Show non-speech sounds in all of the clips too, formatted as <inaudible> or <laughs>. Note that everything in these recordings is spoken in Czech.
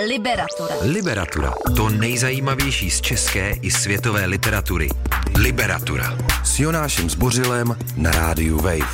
Liberatura. Liberatura. To nejzajímavější z české i světové literatury. Liberatura. S Jonášem Zbořilem na rádiu Wave.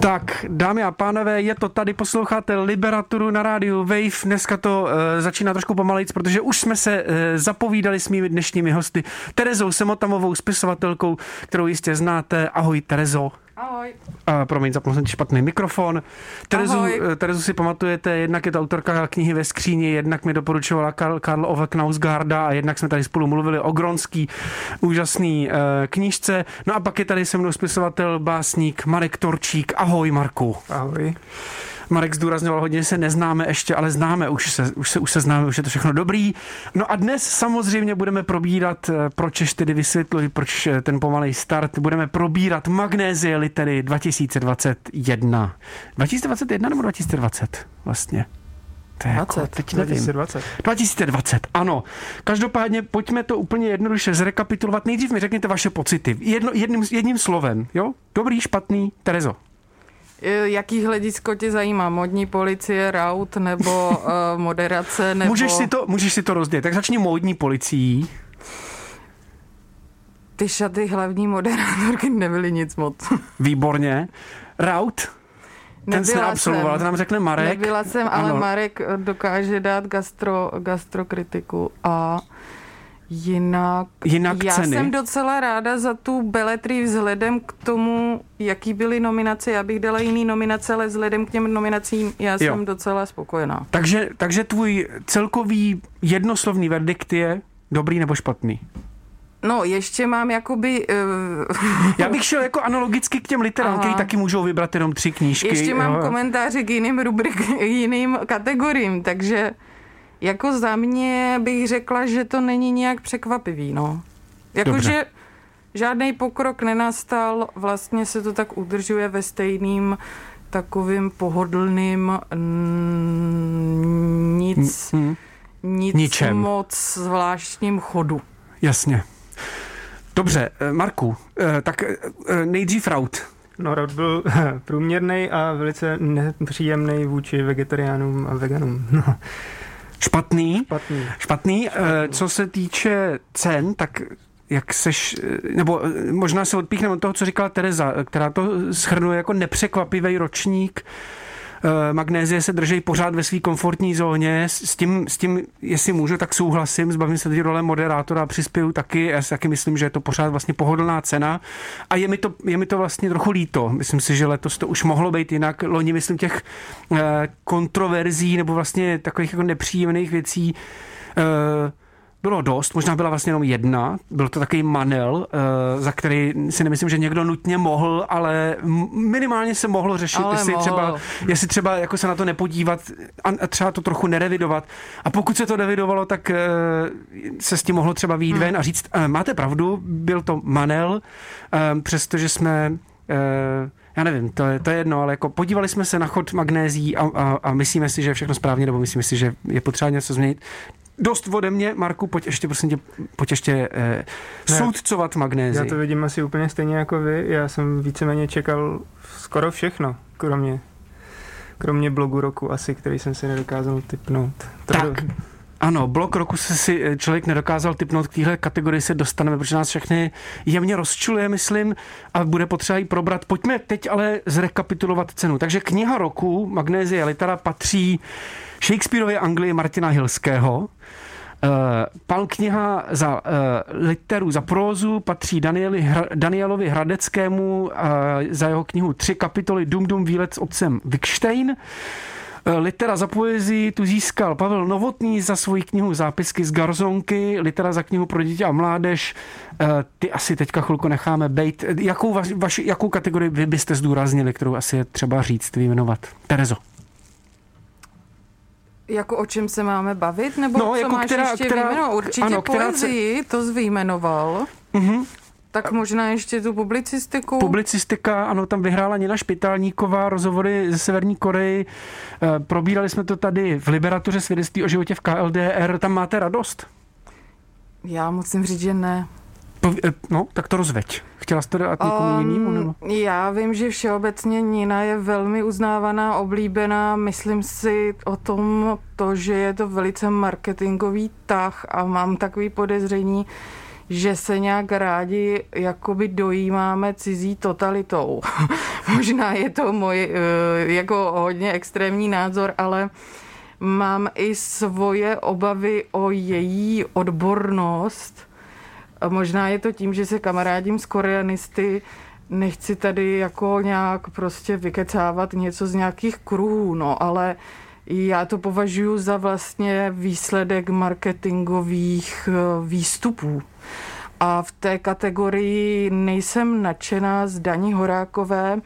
Tak, dámy a pánové, je to tady, posloucháte Liberaturu na rádiu Wave. Dneska to uh, začíná trošku pomalejc, protože už jsme se uh, zapovídali s mými dnešními hosty. Terezou Semotamovou, spisovatelkou, kterou jistě znáte. Ahoj, Terezo. Ahoj. Uh, promiň, zapnul jsem ti špatný mikrofon. Terezu, Ahoj. uh, Terezu si pamatujete, jednak je to autorka knihy ve skříni, jednak mi doporučovala Karl, Karl Ove Knausgarda a jednak jsme tady spolu mluvili o Gronský úžasný uh, knížce. No a pak je tady se mnou spisovatel, básník Marek Torčík. Ahoj, Marku. Ahoj. Marek zdůrazňoval hodně, se neznáme ještě, ale známe, už se, už se, už se známe, už je to všechno dobrý. No a dnes samozřejmě budeme probírat, eh, proč ještě tedy vysvětluji, proč eh, ten pomalej start, budeme probírat magnézie litery 2021. 2021 nebo 2020 vlastně? To je 20, jako, teď nevím. 2020. 2020, ano. Každopádně pojďme to úplně jednoduše zrekapitulovat. Nejdřív mi řekněte vaše pocity. Jedno, jedním, jedním slovem, jo? Dobrý, špatný, Terezo. E, Jaký hledisko tě zajímá? Modní policie, raut nebo uh, moderace? Nebo... Můžeš si, to, můžeš si to rozdělit. Tak začni módní policií. Ty šaty hlavní moderátorky nebyly nic moc. <laughs> Výborně. Raut? Ten jsi neabsolvoval, to nám řekne Marek. Nebyla jsem, ale Ano. Marek dokáže dát gastro, gastrokritiku a jinak... Jinak já ceny. jsem docela ráda za tu beletry vzhledem k tomu, jaký byly nominace. Já bych dala jiný nominace, ale vzhledem k těm nominacím já Jo. jsem docela spokojená. Takže, takže tvůj celkový jednoslovný verdikt je dobrý nebo špatný? No, ještě mám jakoby... Uh, Já bych šel jako analogicky k těm literám, Aha. který taky můžou vybrat jenom tři knížky. ještě mám jo. komentáře k jiným rubrik, jiným kategoriím, takže jako za mě bych řekla, že to není nějak překvapivý, no. Dobře. Jakože žádný pokrok nenastal, vlastně se to tak udržuje ve stejným takovým pohodlným mm, nic, Hmm, nic ničem. moc zvláštním chodu. jasně. Dobře, eh, Marku, eh, tak eh, nejdřív Raut. No, Rod byl průměrný a velice nepříjemný vůči vegetariánům a veganům. No, Špatný. špatný. Špatný. Eh, Co se týče cen, tak jak seš, eh, nebo eh, možná se odpíchneme od toho, co říkala Tereza, která to schrnuje jako nepřekvapivý ročník. Eh, Magnézie se drží pořád ve své komfortní zóně. S tím, s tím, jestli můžu, tak souhlasím. Zbavím se teď role moderátora přispěju taky. Já si taky myslím, že je to pořád vlastně pohodlná cena. A je mi to, je mi to vlastně trochu líto. Myslím si, že letos to už mohlo být jinak. Loni, myslím, těch eh, kontroverzí nebo vlastně takových jako nepříjemných věcí eh, bylo dost, možná byla vlastně jenom jedna, byl to takový manel, eh, za který si nemyslím, že někdo nutně mohl, ale minimálně se mohlo řešit, Ale jestli mohl. třeba, jestli třeba jako se na to nepodívat a třeba to trochu nerevidovat. A pokud se to revidovalo, tak eh, se s tím mohlo třeba výjít ven a říct, eh, máte pravdu, byl to manel, přestože jsme já nevím, to je, to je jedno, ale jako podívali jsme se na chod magnézí a, a, a myslíme si, že je všechno správně, nebo myslíme si, že je potřeba něco změnit. Dost ode mě, Marku, pojď ještě, prosím tě, pojď ještě eh, Ne. soudcovat magnézii. Já to vidím asi úplně stejně jako vy. Já jsem víceméně čekal skoro všechno, kromě, kromě blogu roku asi, který jsem si nedokázal typnout. To Tak, ano, blok roku se si eh, člověk nedokázal typnout k téhle kategorii se dostaneme, protože nás všechny jemně rozčuluje, myslím, a bude potřeba ji probrat. Pojďme teď ale zrekapitulovat cenu. Takže kniha roku Magnézie litera patří Shakespeareově Anglii Martina Hilského. Uh, pan kniha za uh, literu, za prózu patří Danieli, Hra, Danielovi Hradeckému uh, za jeho knihu Tři kapitoly Dum Dum výlet s otcem Wickstein. Litera za poezii tu získal Pavel Novotný za svoji knihu Zápisky z Garzonky, litera za knihu pro děti a mládež. Ty asi teďka chvilku necháme bejt. Jakou, vaši, jakou kategorii vy byste zdůraznili, kterou asi je třeba říct, vyjmenovat? Terezo. Jako o čem se máme bavit? Nebo No, co jako máš která- ještě která- vyjmenovat? Určitě ano, která se- poezii, to zvyjmenoval. Mhm. Tak možná ještě tu publicistiku. Publicistika, ano, tam vyhrála Nina Špitálníková, rozhovory ze Severní Koreji. Eh, Probírali jsme to tady v Liberatuře svědectví o životě v KLDR. Tam máte radost? Já musím říct, že ne. Eh, No, tak to rozveď. Chtěl chtěla jsi to dát někomu um, jinému? Nebo? Já vím, že všeobecně Nina je velmi uznávaná, oblíbená. Myslím si o tom to, že je to velice marketingový tah a mám takový podezření, že se nějak rádi jakoby dojímáme cizí totalitou. <laughs> Možná je to můj eh, jako hodně extrémní názor, ale mám i svoje obavy o její odbornost. Možná je to tím, že se kamarádím s koreanisty, nechci tady jako nějak prostě vykecávat něco z nějakých kruhů, no, ale já to považuji za vlastně výsledek marketingových eh, výstupů. A v té kategorii nejsem nadšená z Daní Horákové.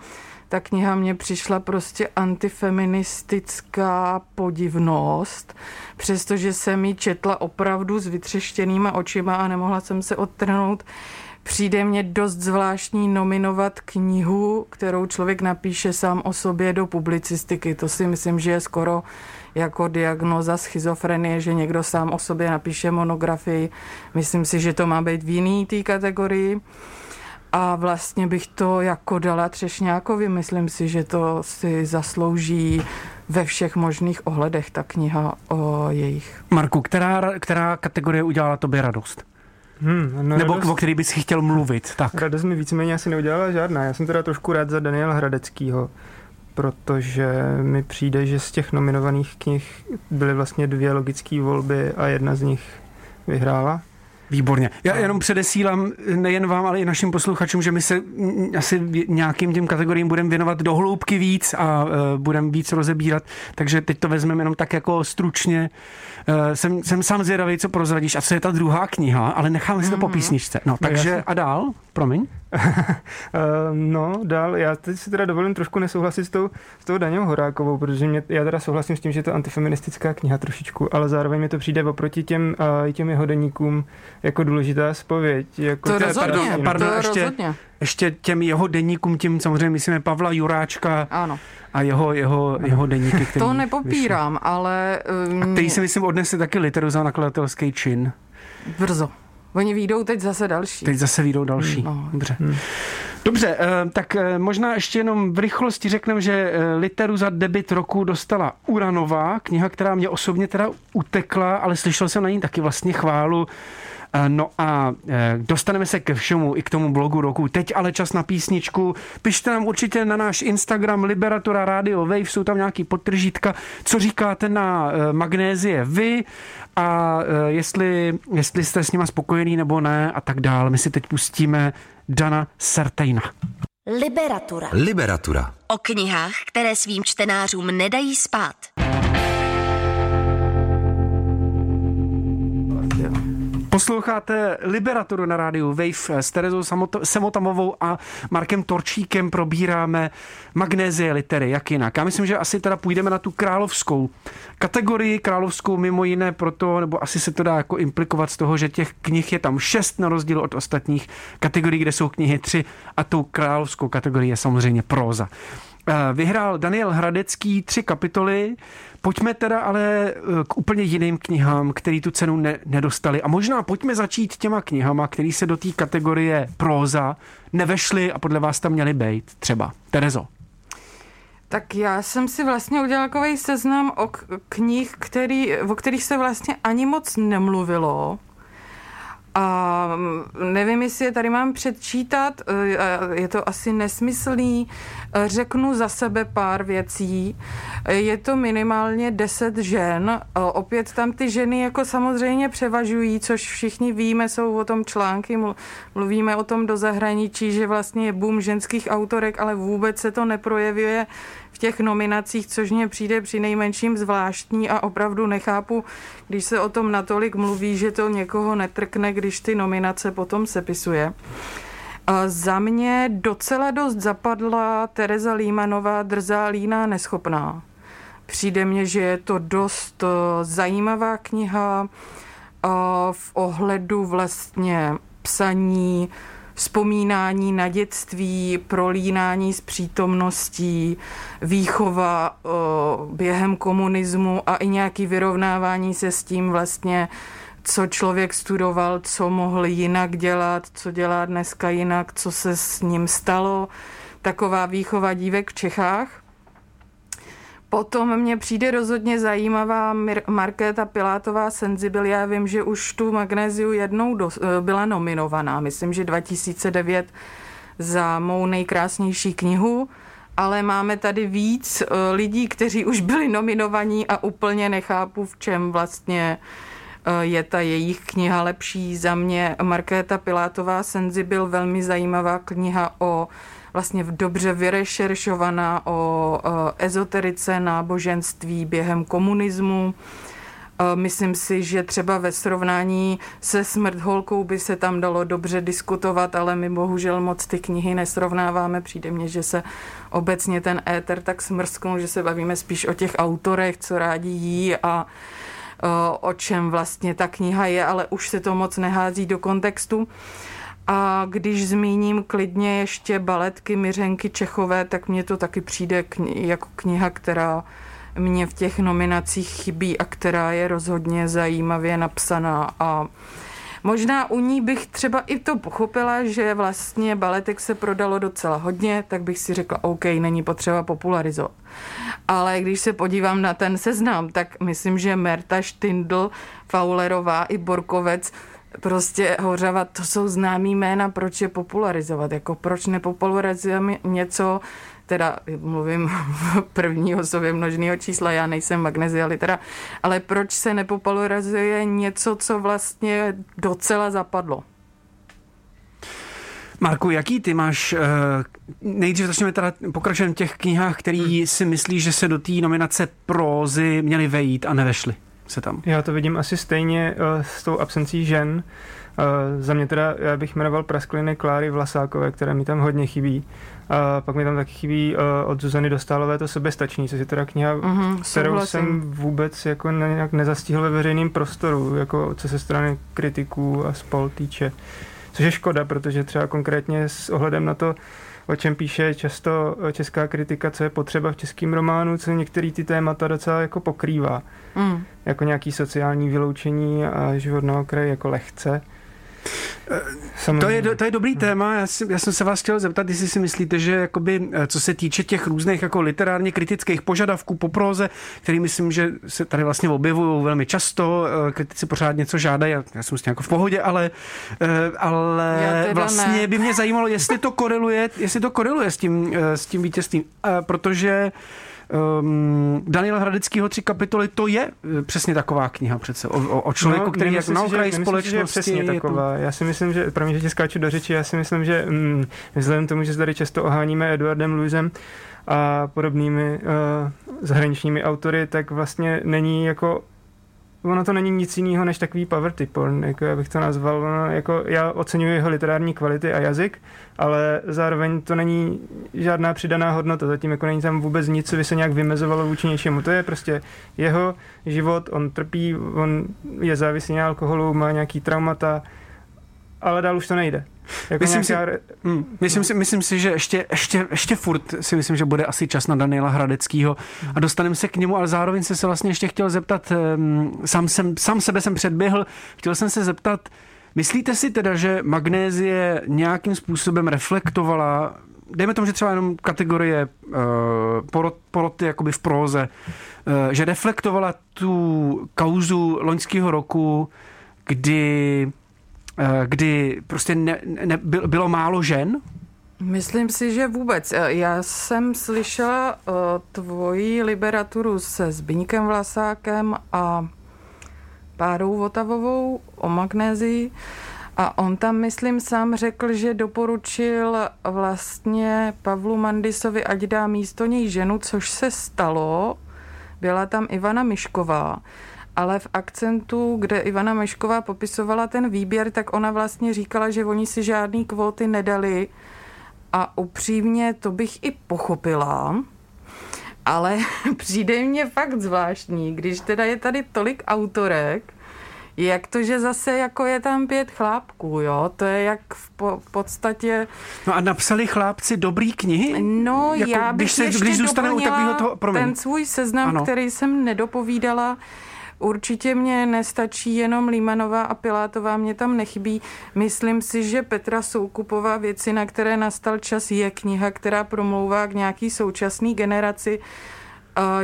Ta kniha mě přišla prostě antifeministická podivnost, přestože jsem ji četla opravdu s vytřeštěnýma očima a nemohla jsem se odtrhnout. Přijde mně dost zvláštní nominovat knihu, kterou člověk napíše sám o sobě do publicistiky. To si myslím, že je skoro jako diagnoza schizofrenie, že někdo sám o sobě napíše monografii. Myslím si, že to má být v jiný té kategorii. A vlastně bych to jako dala Třešňákovi. Myslím si, že to si zaslouží ve všech možných ohledech ta kniha o jejich. Marku, která, která kategorie udělala tobě radost? Hmm, no Nebo radost, o který bys chtěl mluvit? Tak. Radost mi víceméně asi neudělala žádná. Já jsem teda trošku rád za Daniela Hradeckýho, protože mi přijde, že z těch nominovaných knih byly vlastně dvě logické volby a jedna z nich vyhrála. Výborně. Já jenom předesílám nejen vám, ale i našim posluchačům, že my se asi nějakým těm kategoriím budeme věnovat do hloubky víc a uh, budeme víc rozebírat, takže teď to vezmeme jenom tak jako stručně. Uh, jsem, jsem sám zvědavý, co prozradíš a co je ta druhá kniha, ale necháme si to po mhm. písničce. No, takže a dál, promiň. <laughs> no, dál, já teď si teda dovolím trošku nesouhlasit s tou, s tou Daněm Horákovou, protože mě, já teda souhlasím s tím, že je to antifeministická kniha trošičku, ale zároveň mi to přijde oproti těm, uh, těm jeho deníkům jako důležitá spověď. Jako to rozhodně, pardon, pardon, to ještě, rozhodně. ještě těm jeho deníkům, tím samozřejmě myslíme Pavla Juráčka ano. a jeho, jeho, jeho deníky, který To nepopírám, vyšel. ale... Um, a který si myslím odnese taky literu za nakladatelský čin. Brzo. Oni výjdou teď zase další. Teď zase výjdou další. Hmm, no. Dobře. Hmm. Dobře, eh, tak eh, možná ještě jenom v rychlosti řekneme, že eh, literu za debit roku dostala Uranová, kniha, která mě osobně teda utekla, ale slyšel jsem na ní taky vlastně chválu. No a dostaneme se ke všemu, i k tomu blogu roku. Teď ale čas na písničku. Pište nám určitě na náš Instagram Liberatura Radio Wave, jsou tam nějaký podtržítka. Co říkáte na magnézie vy a jestli, jestli jste s nima spokojený nebo ne a tak dále. My si teď pustíme Dana Sertejna. Liberatura. Liberatura. O knihách, které svým čtenářům nedají spát. Posloucháte Liberaturu na rádiu Wave s Terezou Semotamovou a Markem Torčíkem probíráme magnézie litery, jak jinak. Já myslím, že asi teda půjdeme na tu královskou kategorii, královskou mimo jiné proto, nebo asi se to dá jako implikovat z toho, že těch knih je tam šest na rozdíl od ostatních kategorií, kde jsou knihy tři a tou královskou kategorii je samozřejmě próza. Eh, vyhrál Daniel Hradecký tři kapitoly. Pojďme teda ale eh, k úplně jiným knihám, které tu cenu ne, nedostali. A možná pojďme začít těma knihama, které se do té kategorie próza nevešly a podle vás tam měly být. Třeba. Terezo. Tak já jsem si vlastně udělal takový seznam o knih, který, o kterých se vlastně ani moc nemluvilo. A mm, nevím, jestli je tady mám předčítat, e, je to asi nesmyslný. E, řeknu za sebe pár věcí. E, je to minimálně deset žen. Opět tam ty ženy jako samozřejmě převažují, což všichni víme, jsou o tom články, mluvíme o tom do zahraničí, že vlastně je boom ženských autorek, ale vůbec se to neprojevuje v těch nominacích, což mně přijde při nejmenším zvláštní a opravdu nechápu, když se o tom natolik mluví, že to někoho netrkne, když ty nominace potom sepisuje. Za mě docela dost zapadla Tereza Límanová Drzá líná neschopná. Přijde mně, že je to dost eh, zajímavá kniha eh, v ohledu vlastně psaní vzpomínání na dětství, prolínání s přítomností, výchova o, během komunismu a i nějaký vyrovnávání se s tím vlastně, co člověk studoval, co mohl jinak dělat, co dělá dneska jinak, co se s ním stalo. Taková výchova dívek v Čechách. Potom mě přijde rozhodně zajímavá Markéta Pilátová Senzibil. Já vím, že už tu magnéziu jednou do, byla nominovaná. Myslím, že 2009 za mou nejkrásnější knihu ale máme tady víc eh, lidí, kteří už byli nominovaní a úplně nechápu, v čem vlastně eh, je ta jejich kniha lepší. Za mě Markéta Pilátová Senzibil velmi zajímavá kniha o vlastně dobře vyrešeršovaná o eh, ezoterice, náboženství během komunismu. Myslím si, že třeba ve srovnání se Smrtholkou by se tam dalo dobře diskutovat, ale my bohužel moc ty knihy nesrovnáváme. Přijde mně, že se obecně ten éter tak smrsknul, že se bavíme spíš o těch autorech, co rádi jí a o čem vlastně ta kniha je, ale už se to moc nehází do kontextu. A když zmíním klidně ještě baletky Miřenky Čechové, tak mně to taky přijde kni- jako kniha, která mě v těch nominacích chybí a která je rozhodně zajímavě napsaná a Možná u ní bych třeba i to pochopila, že vlastně baletek se prodalo docela hodně, tak bych si řekla, OK, není potřeba popularizovat. Ale když se podívám na ten seznam, tak myslím, že Merta Štindl, Faulerová i Borkovec prostě Hořava, to jsou známý jména, proč je popularizovat, jako proč nepopularizujeme něco, teda mluvím v první osobě množného čísla, já nejsem magnezia litera, ale proč se nepopularizuje něco, co vlastně docela zapadlo? Marku, jaký ty máš, uh, nejdřív začneme teda pokračujeme v těch knihách, který hmm. si myslíš, že se do té nominace prózy měly vejít a nevešly se tam? Já to vidím asi stejně uh, s tou absencí žen. Uh, za mě teda, já bych jmenoval praskliny Kláry Vlasákové, které mi tam hodně chybí. A pak mi tam taky chybí uh, od Zuzany Dostálové to sebestační, což je teda kniha, uh-huh, kterou souhlasím. jsem vůbec jako nějak nezastihl ve veřejném prostoru, jako co se strany kritiků a spol týče. Což je škoda, protože třeba konkrétně s ohledem na to, o čem píše často česká kritika, co je potřeba v českém románu, co některé ty témata docela jako pokrývá. Mm. Jako nějaký sociální vyloučení a život na okraji jako lehce. To je, to je dobrý téma. Já, si, já jsem se vás chtěl zeptat, jestli si myslíte, že jakoby, eh, co se týče těch různých jako literárně kritických požadavků po proze, který myslím, že se tady vlastně objevují velmi často, eh, kritici pořád něco žádají, já, já jsem s tím jako v pohodě, ale, eh, ale vlastně ne. by mě zajímalo, jestli to koreluje, jestli to koreluje s tím, s tím vítězstvím, protože um, Daniela Hradeckého tři kapitoly, to je eh, přesně taková kniha přece o, o člověku, no, který je na okraji společnosti. Že je přesně taková. Já si myslím, že, pro mě, že tě skáču do řeči, já si myslím, že mm, vzhledem tomu, že se tady často oháníme Eduardem Luizem a podobnými uh, zahraničními autory, tak vlastně není jako ono to není nic jiného než takový poverty porn, jako já bych to nazval. Ono, jako já oceňuji jeho literární kvality a jazyk, ale zároveň to není žádná přidaná hodnota, zatím jako není tam vůbec nic, co by se nějak vymezovalo vůči něčemu. To je prostě jeho život, on trpí, on je závislý na alkoholu, má nějaký traumata, ale dál už to nejde. Jako myslím, nějaká... si, hmm, myslím, no. si, myslím si, že ještě, ještě, ještě furt si myslím, že bude asi čas na Daniela Hradeckého a dostaneme se k němu, ale zároveň jsem se vlastně ještě chtěl zeptat, um, sám, jsem, sám sebe jsem předběhl, chtěl jsem se zeptat, myslíte si teda, že magnézie nějakým způsobem reflektovala dejme tomu, že třeba jenom kategorie uh, porot, poroty jakoby v próze, uh, že reflektovala tu kauzu loňského roku, kdy Eh, kdy prostě ne, ne, bylo málo žen? Myslím si, že vůbec. Eh, já jsem slyšela uh, tvoji liberaturu se Zbyňkem Vlasákem a Párou Votavovou o magnézii a on tam, myslím, sám řekl, že doporučil vlastně Pavlu Mandisovi, ať dá místo něj ženu, což se stalo. Byla tam Ivana Mišková ale v akcentu, kde Ivana Mešková popisovala ten výběr, tak ona vlastně říkala, že oni si žádný kvóty nedali a upřímně to bych i pochopila, ale <laughs> přijde mně fakt zvláštní, když teda je tady tolik autorek, jak to, že zase jako je tam pět chlápků, jo? To je jak v po, podstatě... No a napsali chlápci dobrý knihy? No jako, já bych když se, když zůstane u toho, promiň. ten svůj seznam, ano. který jsem nedopovídala, určitě mě nestačí jenom Límanová a Pilátová, mě tam nechybí. Myslím si, že Petra Soukupová věci, na které nastal čas, je kniha, která promlouvá k nějaký současný generaci,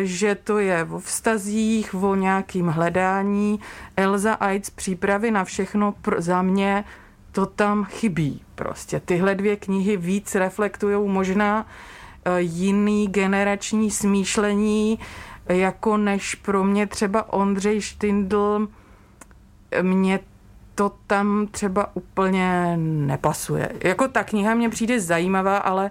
že to je o vztazích, o nějakým hledání. Elza Aids přípravy na všechno za mě to tam chybí prostě. Tyhle dvě knihy víc reflektují možná e, jiný generační smýšlení, jako než pro mě třeba Ondřej Štindl. Mně to tam třeba úplně nepasuje. Jako ta kniha mě přijde zajímavá, ale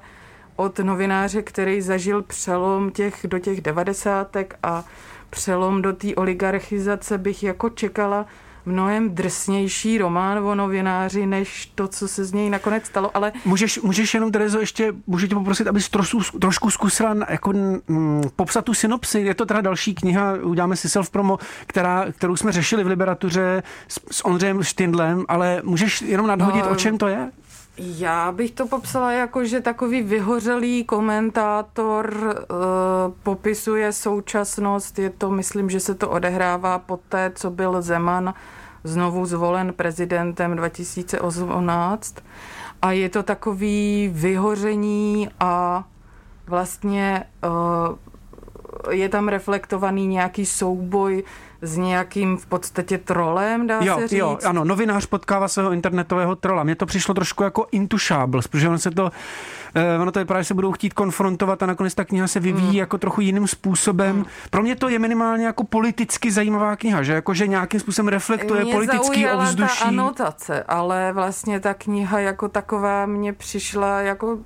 od novináře, který zažil přelom těch do těch devadesátek a přelom do té oligarchizace bych jako čekala mnohem drsnější román o novináři, než to, co se z něj nakonec stalo, ale... Můžeš, můžeš jenom, Terezo, ještě, můžu tě poprosit, abys trošku, trošku zkusila jako, m, popsat tu synopsi. Je to teda další kniha, uděláme si self-promo, která, kterou jsme řešili v Liberatuře s, s Ondřejem Štindlem, ale můžeš jenom nadhodit, uh, o čem to je? Já bych to popsala jako, že takový vyhořelý komentátor uh, popisuje současnost. Je to, myslím, že se to odehrává po té, co byl Zeman znovu zvolen prezidentem 2018. A je to takový vyhoření a vlastně uh, je tam reflektovaný nějaký souboj s nějakým v podstatě trolem, dá jo, se říct. Jo, ano, novinář potkává svého internetového trola. Mně to přišlo trošku jako Intouchables, protože ono se to, eh, ono to vypadá, že se budou chtít konfrontovat a nakonec ta kniha se vyvíjí mm. jako trochu jiným způsobem. Mm. Pro mě to je minimálně jako politicky zajímavá kniha, že jakože nějakým způsobem reflektuje mě politický ovzduší. ta anotace, ale vlastně ta kniha jako taková mě přišla jako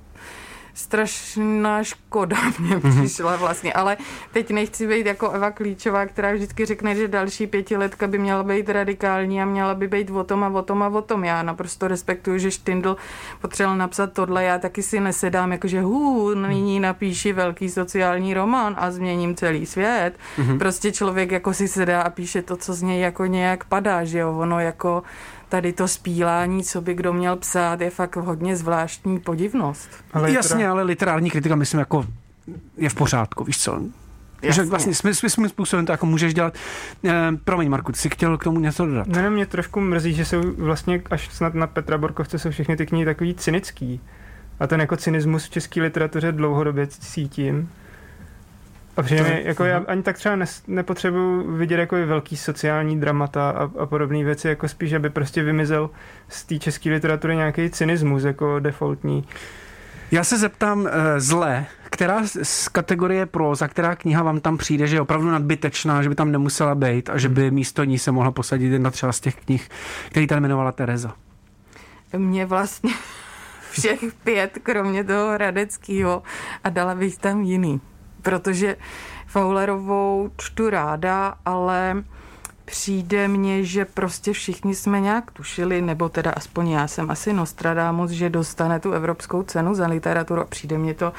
strašná škoda <laughs> mě mhm. přišla vlastně, ale teď nechci být jako Eva Klíčová, která vždycky řekne, že další pětiletka by měla být radikální a měla by být o tom a o tom a o tom. Já naprosto respektuju, že Štindl potřeboval napsat tohle, já taky si nesedám, jakože hů, nyní napíši velký sociální román a změním celý svět. Mm-hmm. Prostě člověk jako si sedá a píše to, co z něj jako nějak padá, že jo, ono jako tady to spílání, co by kdo měl psát, je fakt hodně zvláštní podivnost. Ale Jasně, teda... ale literární kritika, myslím, jako je v pořádku, víš co? Jasně. Že vlastně svým, svým způsobem to jako můžeš dělat. E, promiň, Marku, ty jsi chtěl k tomu něco dodat? Ne, mě trošku mrzí, že jsou vlastně až snad na Petra Borkovce jsou všechny ty knihy takový cynický. A ten jako cynismus v české literatuře dlouhodobě cítím. A přijde jako já ani tak třeba ne, nepotřebuji vidět jako velký sociální dramata a, a podobné věci, jako spíš, aby prostě vymizel z té české literatury nějaký cynismus jako defaultní. Já se zeptám uh, zle, která z kategorie za která kniha vám tam přijde, že je opravdu nadbytečná, že by tam nemusela být a že by místo ní se mohla posadit jedna třeba z těch knih, který tam jmenovala Tereza? Mě vlastně <laughs> všech pět, kromě toho Radeckého a dala bych tam jiný protože Fowlerovou čtu ráda, ale přijde mně, že prostě všichni jsme nějak tušili, nebo teda aspoň já jsem asi Nostradamus, že dostane tu Evropskou cenu za literaturu a přijde mně to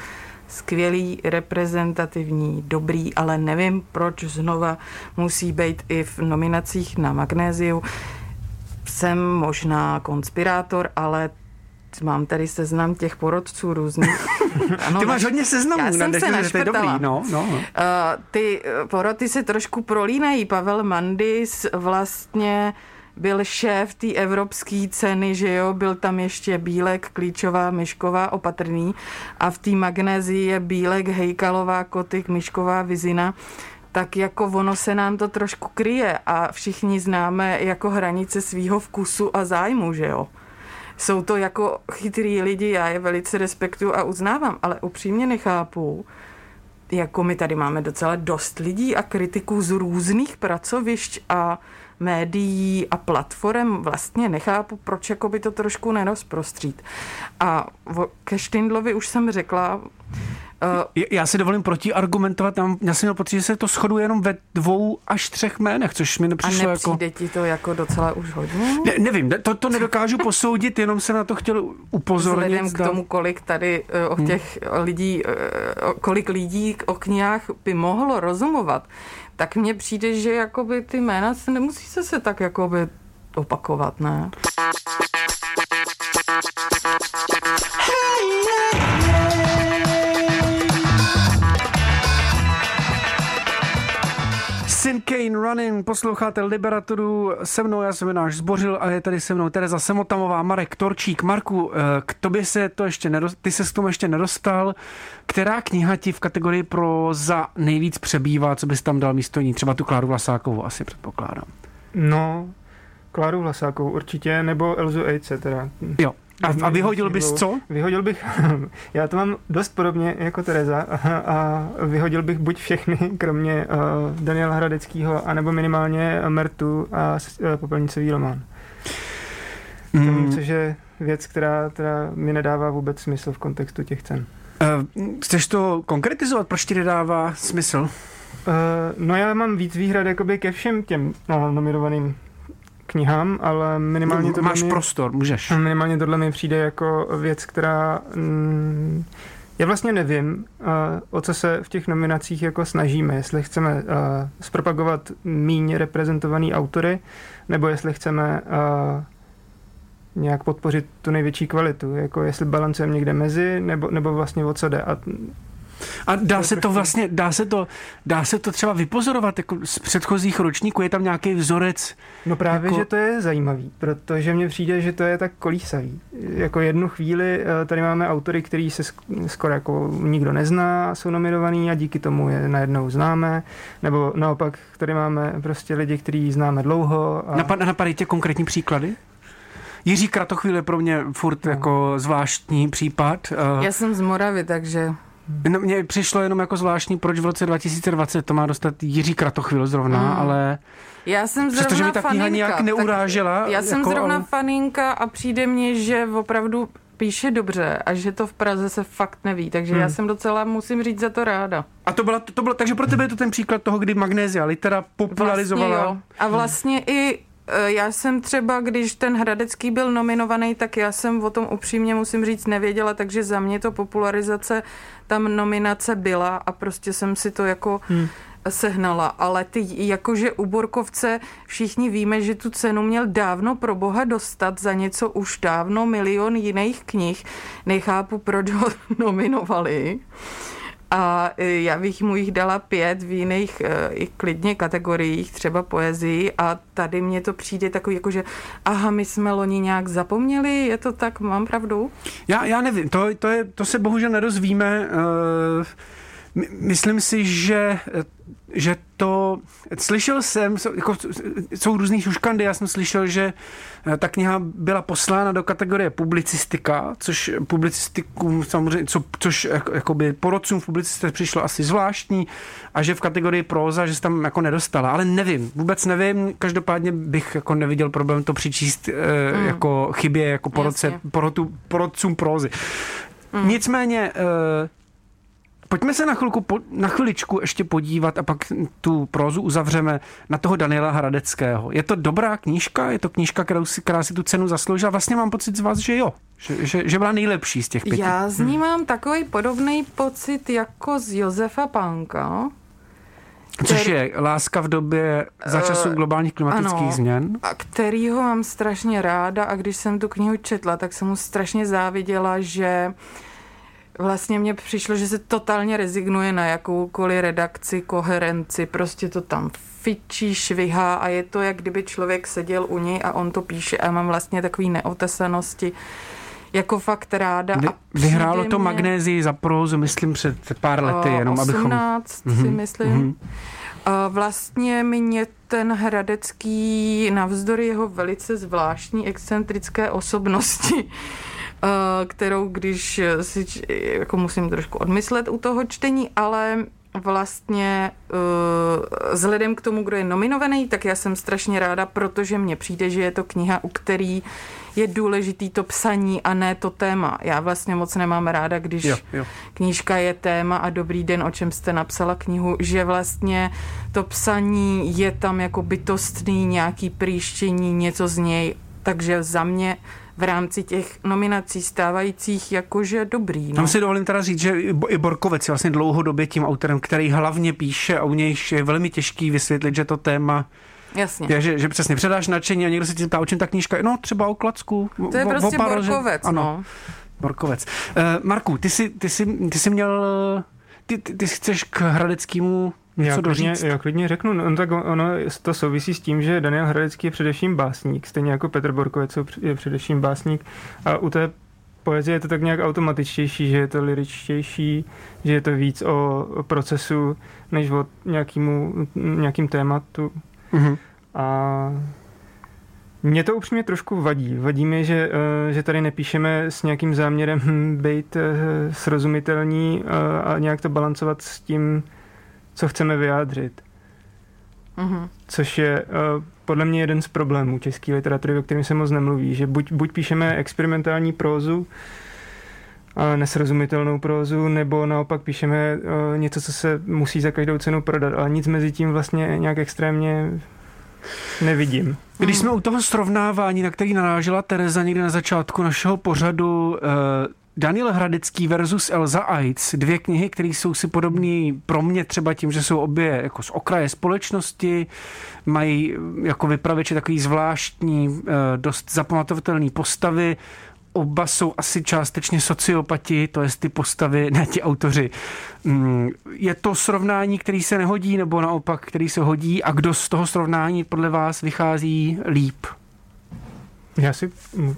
skvělý, reprezentativní, dobrý, ale nevím, proč znova musí být i v nominacích na Magnéziu. Jsem možná konspirátor, ale mám tady seznam těch porodců různých. <laughs> Ano, Ty máš hodně seznamů. Já jsem se naškrtala. Dobrý, no, no. Uh, ty eh, porody se trošku prolínají. Pavel Mandis vlastně byl šéf té evropské ceny, že jo, byl tam ještě Bílek, Klíčová, Myšková, Opatrný a v té magnézii je Bílek, Hejkalová, Kotyk, Myšková, Vizina tak jako ono se nám to trošku kryje a všichni známe jako hranice svýho vkusu a zájmu, že jo jsou to jako chytrý lidi, já je velice respektuju a uznávám, ale upřímně nechápu, jako my tady máme docela dost lidí a kritiků z různých pracovišť a médií a platform vlastně nechápu, proč jako by to trošku nerozprostřít. A ke Štindlovi už jsem řekla, Uh, já si dovolím protiargumentovat, já jsem měl pocit, že se to shoduje jenom ve dvou až třech jménech, což mi nepřišlo a jako... A ti to jako docela už hodně? Ne, nevím, to, to nedokážu posoudit, jenom jsem na to chtěl upozornit. Vzhledem k tomu, kolik tady uh, o hmm. těch hmm. lidí, uh, kolik lidí o knihách by mohlo rozumovat, tak mně přijde, že jakoby ty jména se nemusí se, se tak jakoby opakovat, ne? Sin Kane Running, posloucháte Liberaturu, se mnou já jsem náš zbořil a je tady se mnou Tereza Semotamová, Marek Torčík. Marku, eh, k tobě se to ještě nedostal, ty se s tomu ještě nedostal. Která kniha ti v kategorii pro za nejvíc přebývá, co bys tam dal místo ní? Třeba tu Kláru Vlasákovou asi předpokládám. No, Kláru Vlasákovou určitě, nebo Elzu Ejce teda. Jo, a, a vyhodil bys co? Vyhodil bych, <laughs> já to mám dost podobně jako Tereza a, <laughs> a vyhodil bych buď všechny, kromě uh, Daniela Hradeckého, anebo minimálně Mertu a uh, Popelnicový román. Mm. Což je věc, která, která mi nedává vůbec smysl v kontextu těch cen. Uh, chceš to konkretizovat, proč ti nedává smysl? Uh, no já mám víc výhrad jakoby ke všem těm uh, nominovaným knihám, ale minimálně to Máš mi, prostor, můžeš. Minimálně tohle mi přijde jako věc, která... Mm, já vlastně nevím, uh, o co se v těch nominacích jako snažíme, jestli chceme uh, zpropagovat míně reprezentovaný autory, nebo jestli chceme uh, nějak podpořit tu největší kvalitu, jako jestli balancujeme někde mezi, nebo, nebo vlastně o co jde. A a dá se to vlastně, dá se to, dá se to třeba vypozorovat jako z předchozích ročníků, je tam nějaký vzorec? No právě, jako... že to je zajímavý, protože mně přijde, že to je tak kolísavý. Jako jednu chvíli eh, tady máme autory, který se skoro jako nikdo nezná, jsou nominovaný a díky tomu je najednou známe, nebo naopak tady máme prostě lidi, kteří známe dlouho. A... Napad, napadají tě konkrétní příklady? Jiří Kratochvíl je pro mě furt no. jako zvláštní případ. Eh, Já jsem z Moravy, takže No, mně přišlo jenom jako zvláštní, proč v roce 2020 to má dostat Jiří Kratochvil zrovna, mm. ale... Já jsem zrovna Přestože mi ta kniha nějak neurážela. Já jsem jako, zrovna ale... faninka a přijde mně, že opravdu píše dobře a že to v Praze se fakt neví, takže hmm. já jsem docela, musím říct, za to ráda. A to byla, to, to bylo, takže pro tebe je to ten příklad toho, kdy magnézia litera popularizovala. Vlastně jo. A vlastně i Eh, já jsem třeba, když ten Hradecký byl nominovaný, tak já jsem o tom upřímně musím říct nevěděla, takže za mě to popularizace, tam nominace byla a prostě jsem si to jako hmm. sehnala. Ale ty, jakože u Borkovce všichni víme, že tu cenu měl dávno pro boha dostat za něco už dávno milion jiných knih. Nechápu, proč ho <laughs> nominovali a e, já bych mu jich dala pět v jiných e, i klidně kategoriích, třeba poezii a tady mně to přijde takový jako, že aha, my jsme loni nějak zapomněli, je to tak, mám pravdu? Já, já nevím, to, to, je, to se bohužel nedozvíme. Myslím si, že že to, slyšel jsem, jako, jsou různý šuškandy, já jsem slyšel, že eh, ta kniha byla poslána do kategorie publicistika, což publicistikům samozřejmě, co, což jakoby porodcům v publicistice přišlo asi zvláštní a že v kategorii próza, že se tam jako nedostala, ale nevím, vůbec nevím, každopádně bych jako neviděl problém to přičíst mm. jako chybě, jako porodce, porotu, porodcům prózy. Mm. Nicméně eh, Pojďme se na, chvilku, na chviličku ještě podívat a pak tu prózu uzavřeme na toho Daniela Hradeckého. Je to dobrá knížka? Je to knížka, kterou si, která si tu cenu zasloužila? Vlastně mám pocit z vás, že jo. Že, že, že byla nejlepší z těch pěti. Já z ní hmm. mám takový podobný pocit jako z Josefa Pánka. Který, Což je láska v době za času eh, globálních klimatických ano, změn. A kterýho mám strašně ráda a když jsem tu knihu četla, tak jsem mu strašně záviděla, že uh, vlastně mně přišlo, že se totálně rezignuje na jakoukoliv redakci, koherenci, prostě to tam fičí, švihá a je to, jak kdyby člověk seděl u něj a on to píše a mám vlastně takový neotesanosti jako fakt ráda. Vy, vyhrálo to mě... magnézii za prózu, myslím, před pár lety, jenom 18, abychom... 18 si mm-hmm. myslím. Mm-hmm. A vlastně mě ten Hradecký, navzdory jeho velice zvláštní excentrické osobnosti, kterou když si jako musím trošku odmyslet u toho čtení, ale vlastně uh, vzhledem k tomu, kdo je nominovaný, tak já jsem strašně ráda, protože mně přijde, že je to kniha, u který je důležitý to psaní a ne to téma. Já vlastně moc nemám ráda, když jo, jo. knížka je téma a dobrý den, o čem jste napsala knihu, že vlastně to psaní je tam jako bytostný, nějaký příštění, něco z něj. Takže za mě v rámci těch nominací stávajících jakože dobrý. No. Tam si dovolím teda říct, že i Borkovec je vlastně dlouhodobě tím autorem, který hlavně píše a u něj je velmi těžký vysvětlit, že to téma Jasně. Je, že, že přesně předáš nadšení a někdo se ti ptá, o čem ta knížka je. No, třeba o Klacku. To je o, prostě o Borkovec, že, ano. no. Borkovec. Uh, Marku, ty jsi, ty, jsi, ty jsi měl... Ty, ty, ty chceš k Hradeckému já klidně, doříct? já klidně řeknu, no, tak ono to souvisí s tím, že Daniel Hradecký je především básník, stejně jako Petr Borkovec je především básník a u té poezie je to tak nějak automatičtější, že je to liričtější, že je to víc o procesu, než o nějakýmu, nějakým tématu. Mhm. A mě to upřímně trošku vadí. Vadí mi, že, eh, že tady nepíšeme s nějakým záměrem <laughs> být eh, srozumitelní eh, a nějak to balancovat s tím, co chceme vyjádřit. Mhm. Což je podle mě jeden z problémů české literatury, o kterém se moc nemluví, že buď, buď píšeme experimentální prózu, a nesrozumitelnou prózu, nebo naopak píšeme něco, co se musí za každou cenu prodat, ale nic mezi tím vlastně nějak extrémně nevidím. Když jsme u toho srovnávání, na který narážela Tereza někde na začátku našeho pořadu, eh, Daniel Hradecký versus Elza Aitz, dvě knihy, které jsou si podobné pro mě třeba tím, že jsou obě jako z okraje společnosti, mají jako vypravěče takový zvláštní, eh, dost zapamatovatelné postavy, oba jsou asi částečně sociopati, to je ty postavy, ne ti autoři. Mm, je to srovnání, který se nehodí, nebo naopak, který se hodí a kdo z toho srovnání podle vás vychází líp? Já si,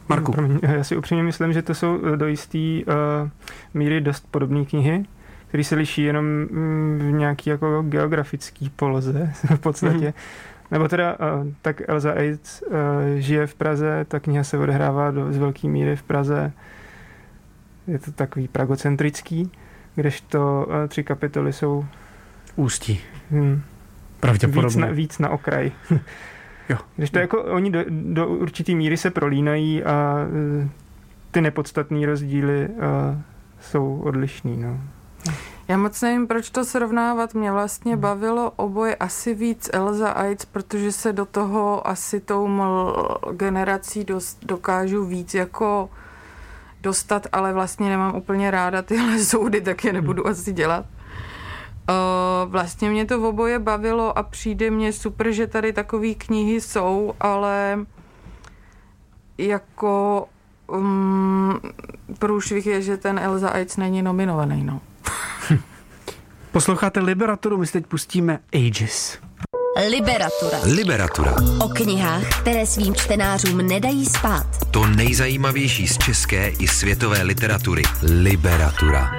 Marku. Promiň, <laughs> já si upřímně myslím, že to jsou eh, do jisté uh, míry dost podobné knihy, které se liší jenom mm, v nějaký jako geografický poloze <laughs> v podstatě. Mm-hmm. Nebo teda, uh, tak Elza Aids uh, žije v Praze, ta kniha se odehrává do, z velké míry v Praze. Je to takový pragocentrický, kdežto uh, tři kapitoly jsou Ústí. Hmm, Pravděpodobně. Víc na, víc na okraj. <laughs> jo. Když to jako oni do, do určitý míry se prolínají a ty nepodstatné rozdíly uh, jsou odlišný. No. Já moc nevím, proč to srovnávat. Mě vlastně hmm. bavilo oboje asi víc Elza Aids, protože se do toho asi tou generací dost, dokážu víc jako dostat, ale vlastně nemám úplně ráda tyhle <laughs> soudy, tak je nebudu hmm. asi dělat. Uh, vlastně mě to v oboje bavilo a přijde mně super, že tady takové knihy jsou, ale jako um, průšvih je, že ten Elza Aids není nominovaný, no. <laughs> Posloucháte Liberaturu, my si teď pustíme Ages. Liberatura. Liberatura. O knihách, které svým čtenářům nedají spát. To nejzajímavější z české i světové literatury. Liberatura.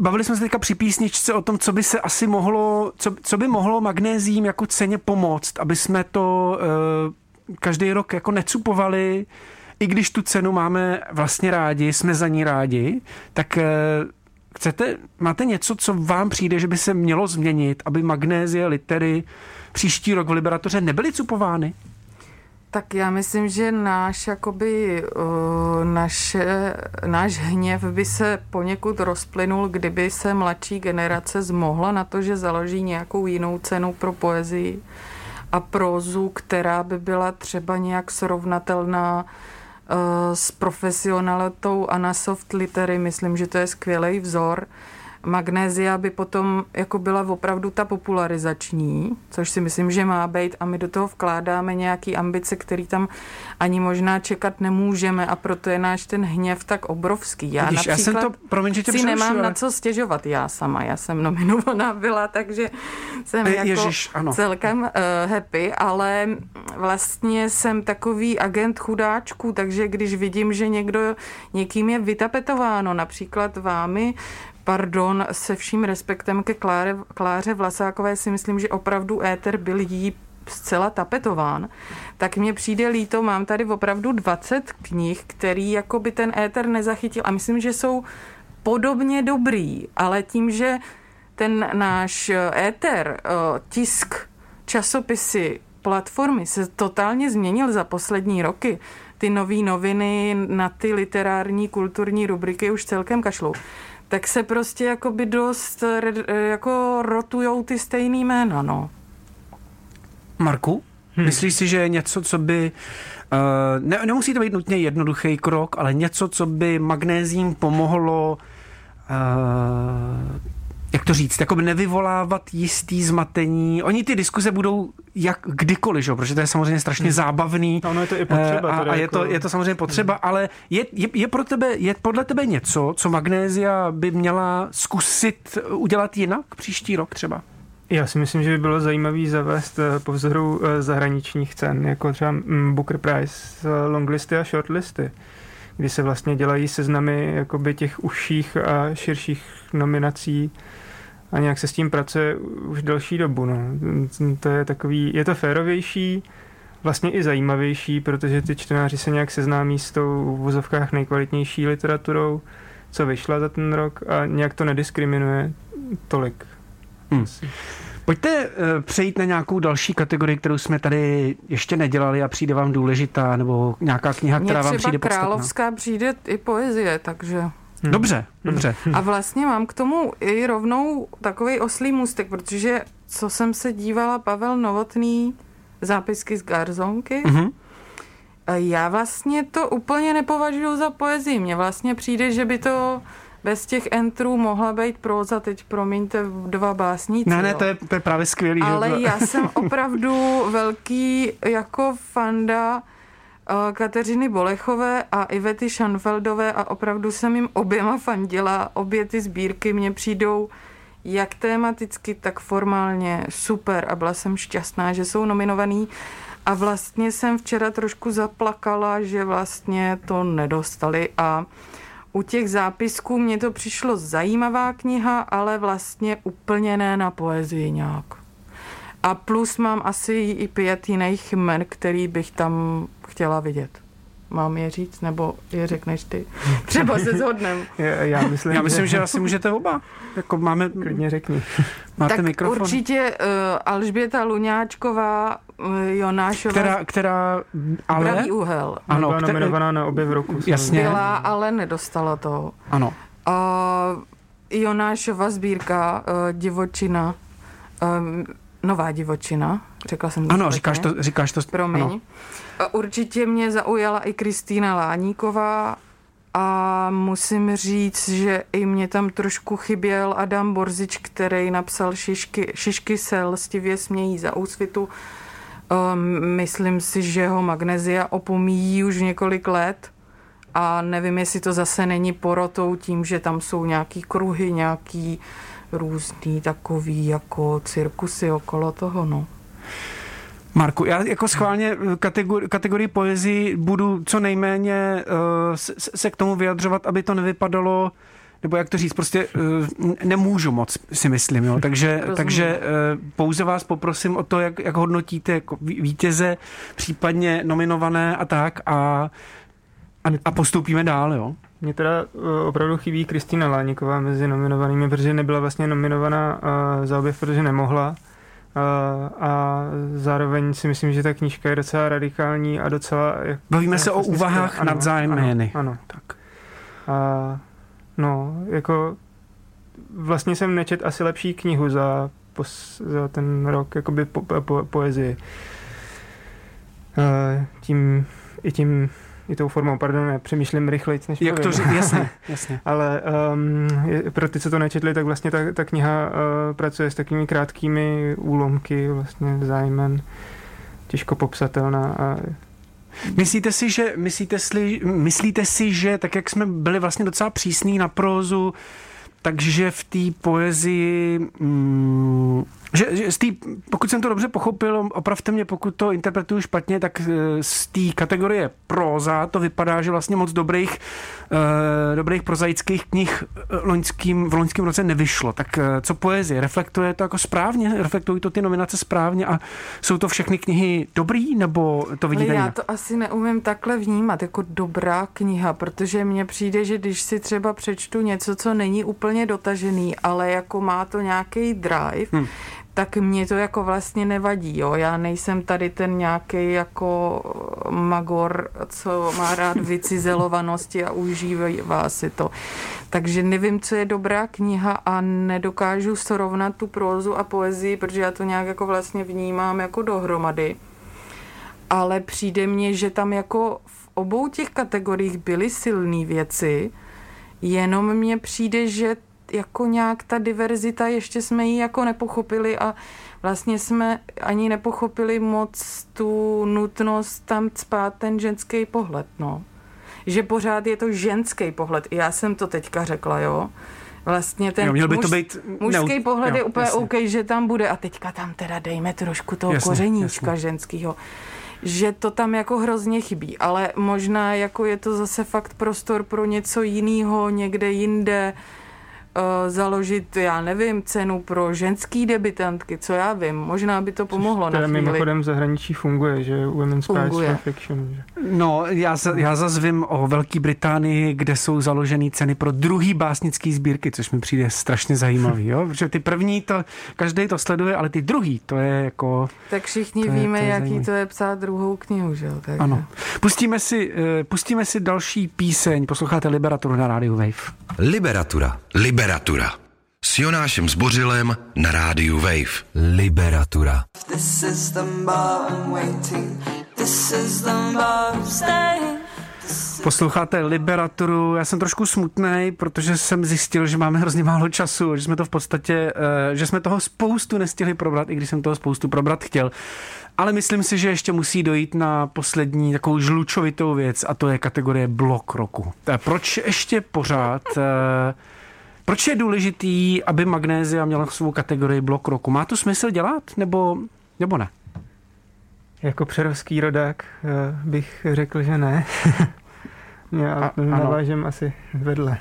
Bavili jsme se teďka při písničce o tom, co by se asi mohlo, co, co by mohlo magnézím jako ceně pomoct, aby jsme to uh, každý rok jako necupovali, i když tu cenu máme vlastně rádi, jsme za ní rádi, tak uh, chcete, máte něco, co vám přijde, že by se mělo změnit, aby magnézie, litery příští rok v Liberatoře nebyly cupovány? Tak já myslím, že náš, jakoby, naše, náš hněv by se poněkud rozplynul, kdyby se mladší generace zmohla na to, že založí nějakou jinou cenu pro poezii a prózu, která by byla třeba nějak srovnatelná s profesionalitou a na soft litery. Myslím, že to je skvělý vzor. Magnézia by potom jako byla opravdu ta popularizační, což si myslím, že má být a my do toho vkládáme nějaký ambice, který tam ani možná čekat nemůžeme a proto je náš ten hněv tak obrovský. Já Vidíš, já jsem to, promiň, že tě si nemám ale... na co stěžovat já sama, já jsem nominovaná byla, takže jsem Je, jako Ježiš, ano. celkem uh, happy, ale vlastně jsem takový agent chudáčků, takže když vidím, že někdo někým je vytapetováno, například vámi, pardon, se vším respektem ke Kláře, Kláře Vlasákové si myslím, že opravdu éter byl jí zcela tapetován, tak mně přijde líto, mám tady opravdu 20 knih, který jako by ten éter nezachytil. A myslím, že jsou podobně dobrý, ale tím, že ten náš éter, tisk, časopisy, platformy se totálně změnil za poslední roky. Ty nové noviny na ty literární, kulturní rubriky už celkem kašlou tak se prostě jakoby dost jako rotujou ty stejný jména, no. Marku, hmm. myslíš si, že je něco, co by Uh, ne, nemusí to být nutně jednoduchý krok, ale něco, co by magnézím pomohlo uh, jak to říct, jakoby nevyvolávat jistý zmatení. Oni ty diskuze budou jak kdykoliv, že? protože to je samozřejmě strašně Hmm. zábavný. A ono je to i potřeba. Eh, A, a je, jako- to, je to samozřejmě potřeba, ale je, je, je, pro tebe, je podle tebe něco, co Magnézia by měla zkusit udělat jinak příští rok třeba? Já si myslím, že by bylo zajímavé zavést eh, po vzoru eh, zahraničních cen, jako třeba mm, Booker Prize, longlisty a shortlisty, kdy se vlastně dělají seznamy jakoby těch užších a širších nominací a nějak se s tím pracuje už delší dobu. No. To je takový, je to férovější, vlastně i zajímavější, protože ty čtenáři se nějak seznámí s tou v vozovkách nejkvalitnější literaturou, co vyšla za ten rok a nějak to nediskriminuje tolik. Hmm. Pojďte eh, přejít na nějakou další kategorii, kterou jsme tady ještě nedělali a přijde vám důležitá, nebo nějaká kniha, Mně která vám přijde podstatná. královská přijde i poezie, takže... Hmm. Dobře, dobře. A vlastně mám k tomu i rovnou takový oslý můstek, protože co jsem se dívala, Pavel Novotný, zápisky z Garzonky, Mhm. já vlastně to úplně nepovažuji za poezii. Mně vlastně přijde, že by to bez těch entrů mohla být próza, teď promiňte, dva básníci. Ne, ne, to je, to je právě skvělý. že- Ale já jsem opravdu velký jako fanda Kateřiny Bolechové a Ivety Šanfeldové a opravdu jsem jim oběma fandila. Obě ty sbírky mě přijdou jak tematicky, tak formálně super a byla jsem šťastná, že jsou nominovaný. A vlastně jsem včera trošku zaplakala, že vlastně to nedostali a u těch zápisků mně to přišlo zajímavá kniha, ale vlastně úplně ne na poezii nějak. A plus mám asi i pět jiných jmen, který bych tam chtěla vidět. Mám je říct, nebo je řekneš ty? <laughs> Třeba se zhodnem. <laughs> Já, já myslím, Já myslím, že asi můžete oba. Jako máme, Klidně řekni. <laughs> máte tak mikrofon. určitě uh, Alžběta Luňáčková, uh, Jonášová, Která, která, ale... Pravý úhel. Ano, byla které- nominovaná na obě v roku. Jasně. Byla, ale nedostala to. Ano. Uh, Jonášova sbírka uh, Divočina, um, Nová divočina, řekla jsem to Ano, říkáš to, říkáš to. Promiň. Ano. Určitě mě zaujala i Kristýna Láníková a musím říct, že i mě tam trošku chyběl Adam Borzič, který napsal Šišky, Šišky se lstivě smějí za úsvitu. Um, myslím si, že ho Magnezia opomíjí už několik let a nevím, jestli to zase není porotou tím, že tam jsou nějaký kruhy, nějaký různý takový jako cirkusy okolo toho, no. Marku, já jako schválně kategori, kategorii poezii budu co nejméně uh, se, se k tomu vyjadřovat, aby to nevypadalo nebo jak to říct, prostě uh, nemůžu moc, si myslím, jo. Takže, <laughs> Rozumím. takže uh, pouze vás poprosím o to, jak, jak hodnotíte jako ví- vítěze, případně nominované a tak a, a, a postoupíme dál, jo. Mně teda uh, opravdu chybí Kristýna Láníková mezi nominovanými, protože nebyla vlastně nominovaná uh, za objev, protože nemohla. Uh, a zároveň si myslím, že ta knížka je docela radikální a docela... jak- Bavíme se o úvahách skvělá. nad zájmeny. Ano, ano. Tak. A no, jako vlastně jsem nečet asi lepší knihu za, pos, za ten rok, jakoby po, po, poezii. Uh, tím, i tím, i tou formou, pardon, ne, přemýšlím rychleji, než Jak to povím. říct, jasně, <laughs> jasně. Ale um, je, pro ty, co to nečetli, tak vlastně ta, ta kniha uh, pracuje s takovými krátkými úlomky, vlastně zájmen, těžko popsatelná a Myslíte si, že, myslíte, si, myslíte si, že tak jak jsme byli vlastně docela přísní na prózu, takže v té poezii, mm, že, že z tý, pokud jsem to dobře pochopil, opravte mě, pokud to interpretuju špatně, tak eh, z té kategorie próza to vypadá, že vlastně moc dobrých, eh, dobrých prozaických knih eh, loňským, v loňském roce nevyšlo. Tak eh, co poezie? Reflektuje to jako správně? Reflektují to ty nominace správně a jsou to všechny knihy dobrý, nebo to Ale vidíte já jinak? to asi neumím takhle vnímat jako dobrá kniha, protože mně přijde, že když si třeba přečtu něco, co není úplně dotažený, ale jako má to nějaký drive, Hmm. Tak mě to jako vlastně nevadí, jo. Já nejsem tady ten nějaký jako magor, co má rád <laughs> vycizelovanosti a užívá si to. Takže nevím, co je dobrá kniha a nedokážu srovnat tu prózu a poezii, protože já to nějak jako vlastně vnímám jako dohromady ale přijde mně, že tam jako v obou těch kategoriích byly silné věci, jenom mně přijde, že jako nějak ta diverzita, ještě jsme ji jako nepochopili a vlastně jsme ani nepochopili moc tu nutnost tam spát ten ženský pohled, no. Že pořád je to ženský pohled. Já jsem to teďka řekla, jo. Vlastně ten jo, měl by muž, to být mužský neut... pohled jo, je úplně jasně. OK, že tam bude a teďka tam teda dejme trošku toho Jasně, kořeníčka jasně. ženského že to tam jako hrozně chybí, ale možná jako je to zase fakt prostor pro něco jiného někde jinde, založit, já nevím, cenu pro ženský debitantky, co já vím, možná by to pomohlo Teda na chvíli. mimochodem v zahraničí funguje, že Women's Prize Funguje. for Fiction. Že? No, já, za- já zase vím o Velké Británii, kde jsou založené ceny pro druhý básnický sbírky, což mi přijde strašně zajímavý, jo? Protože ty první to, každý to sleduje, ale ty druhý, to je jako, Tak všichni To je- víme, to je jaký zajímavý. to je psát druhou knihu, že jo? Takže. ano. Pustíme si, eh, pustíme si další píseň, posloucháte Liberaturu na rádiu Wave. Liberatura. Liberatura. S Jonášem Zbořilem na rádiu Wave. Liberatura. This is the bar I'm waiting. This is the bar I'm staying. Posloucháte Liberaturu, já jsem trošku smutný, protože jsem zjistil, že máme hrozně málo času, že jsme to v podstatě, eh, že jsme toho spoustu nestihli probrat, i když jsem toho spoustu probrat chtěl. Ale myslím si, že ještě musí dojít na poslední takovou žlučovitou věc a to je kategorie blok roku. Eh, Proč ještě pořád, eh, proč je důležitý, aby magnézia měla svou kategorii blok roku? Má to smysl dělat nebo, nebo ne? Jako přerovský rodák eh, bych řekl, že ne. <laughs> Já A- ano. navážem asi vedle.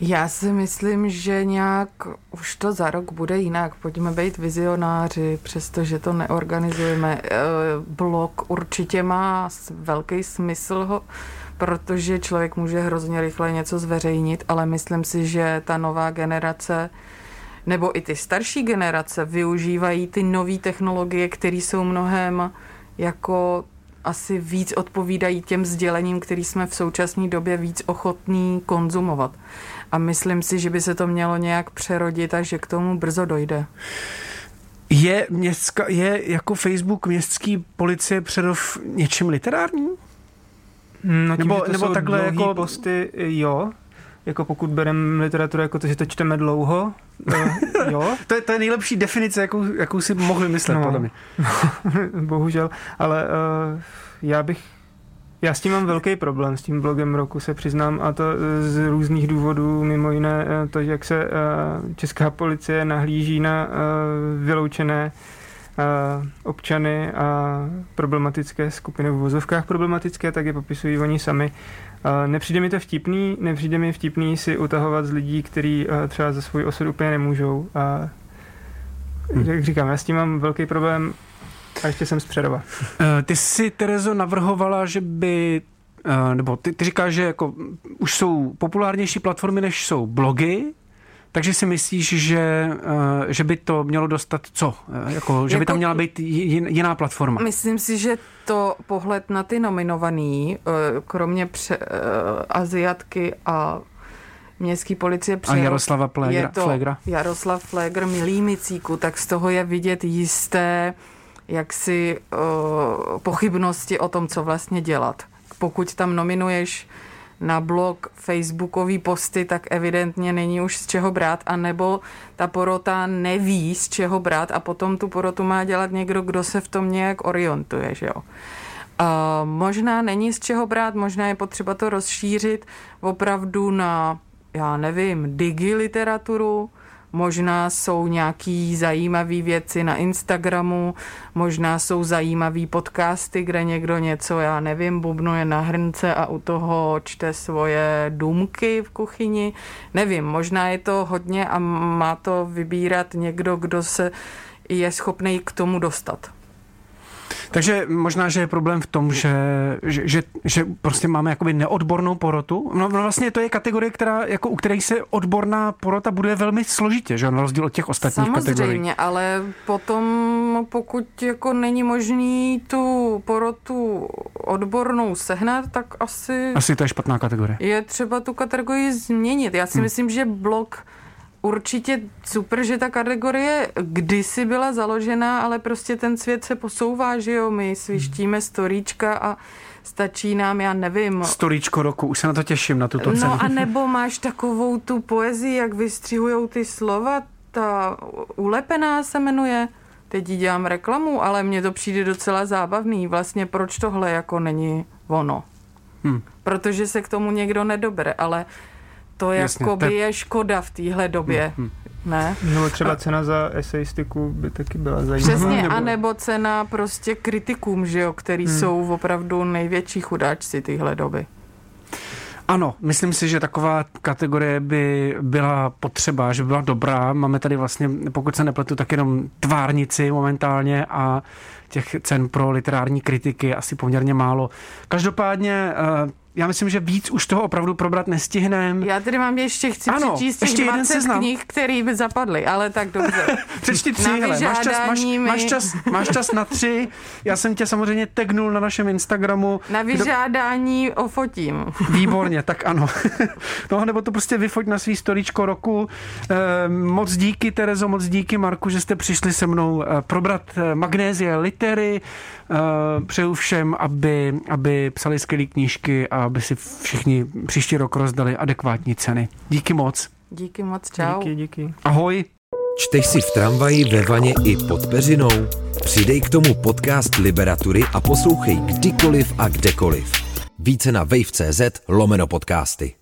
Já si myslím, že nějak už to za rok bude jinak. Pojďme být vizionáři, přestože to neorganizujeme. Eh, Blog určitě má velký smysl, ho, protože člověk může hrozně rychle něco zveřejnit, ale myslím si, že ta nová generace nebo i ty starší generace využívají ty nové technologie, které jsou mnohem jako asi víc odpovídají těm sdělením, který jsme v současné době víc ochotní konzumovat. A myslím si, že by se to mělo nějak přerodit a že k tomu brzo dojde. Je, městská, je jako Facebook městský policie Přerov něčím literárním? No, tím, Nebo- že to nebo jsou takhle jako- posty, jo. Jako pokud bereme literaturu jako to, že to čteme dlouho, eh, <laughs> jo, To je, to je nejlepší definice, jakou, jakou si mohli myslet, no. Podle mě. <laughs> bohužel, ale uh, já bych já s tím mám velký problém, s tím blogem roku se přiznám a to eh, z různých důvodů, mimo jiné eh, to, jak se eh, česká policie nahlíží na eh, vyloučené eh, občany a problematické skupiny v vozovkách problematické, tak je popisují oni sami. Nepřijde mi to vtipný, nepřijde mi vtipný si utahovat z lidí, kteří třeba za svůj osud úplně nemůžou. A Hm. jak říkám, já s tím mám velký problém a ještě jsem z Přerova. <laughs> Eh, Ty si, Terezo, navrhovala, že by eh, nebo ty, ty říkáš, že jako už jsou populárnější platformy, než jsou blogy, takže si myslíš, že, eh, že by to mělo dostat co? Eh, Jako, že by Jako- tam měla být jin- jiná platforma. Myslím si, že to pohled na ty nominovaný, eh, kromě pře, Aziatky a městský policie A Přerov, Jaroslava Plégra, je to Flégra? Jaroslav Flegr, milý Micíku, tak z toho je vidět jisté jaksi uh, pochybnosti o tom, co vlastně dělat. Pokud tam nominuješ na blog facebookový posty, tak evidentně není už z čeho brát, anebo ta porota neví, z čeho brát a potom tu porotu má dělat někdo, kdo se v tom nějak orientuje, že jo. A možná není z čeho brát, možná je potřeba to rozšířit opravdu na, já nevím, digi literaturu, možná jsou nějaký zajímavé věci na Instagramu, možná jsou zajímavé podcasty, kde někdo něco, já nevím, bubnuje na hrnce a u toho čte svoje důmky v kuchyni. Nevím, možná je to hodně a má to vybírat někdo, kdo se je schopný k tomu dostat. Takže možná, že je problém v tom, že, že, že, že prostě máme jakoby neodbornou porotu. No, no vlastně to je kategorie, která, jako, u které se odborná porota bude velmi složitě, že na rozdíl od těch ostatních kategorií. Samozřejmě, ale potom, pokud jako není možný tu porotu odbornou sehnat, tak asi, Asi to je špatná kategorie. je třeba tu kategorii změnit. Já si Hmm. myslím, že blog určitě super, že ta kategorie kdysi byla založená, ale prostě ten svět se posouvá, že jo, my svištíme storíčka a stačí nám, já nevím, Storíčko roku, už se na to těším, na tuto cenu. No a nebo máš takovou tu poezii, jak vystřihujou ty slova, ta ulepená se jmenuje. Teď jí dělám reklamu, ale mně to přijde docela zábavný. Vlastně proč tohle jako není ono? Hmm. Protože se k tomu někdo nedobere, ale to Jasně, jako to je- by je škoda v téhle době. Hmm, Ne? Nebo třeba cena za esejistiku by taky byla zajímavá. Přesně, nebo- a nebo cena prostě kritikům, že jo, který Hmm. jsou opravdu největší chudáčci téhle doby. Ano, myslím si, že taková kategorie by byla potřeba, že by byla dobrá. Máme tady vlastně, pokud se nepletu, tak jenom tvárnici momentálně a těch cen pro literární kritiky asi poměrně málo. Každopádně eh, já myslím, že víc už toho opravdu probrat nestihneme. Já tedy mám ještě, chci Ano, přečíst ještě těch jeden 20 seznam. knih, který by zapadly, ale tak dobře. <laughs> Přečti tři, Na hele, máš čas, máš, máš, čas, máš čas na tři. Já jsem tě samozřejmě tagnul na našem Instagramu. Na vyžádání ofotím. <laughs> Výborně, tak ano. <laughs> No, nebo to prostě vyfoť na svý storičko roku. Eh, moc díky, Terezo, moc díky, Marku, že jste přišli se mnou eh, probrat eh, magnézie litery. Eh, Přeju všem, aby, aby psali skvělé knížky a aby si všichni příští rok rozdali adekvátní ceny. Díky moc. Díky moc, čau. Díky, díky. Ahoj. Čteš si v tramvaji, ve vaně i pod peřinou? Přidej k tomu podcast Liberatury a poslouchej kdykoliv a kdekoliv. Více na wave.cz lomeno podcasty.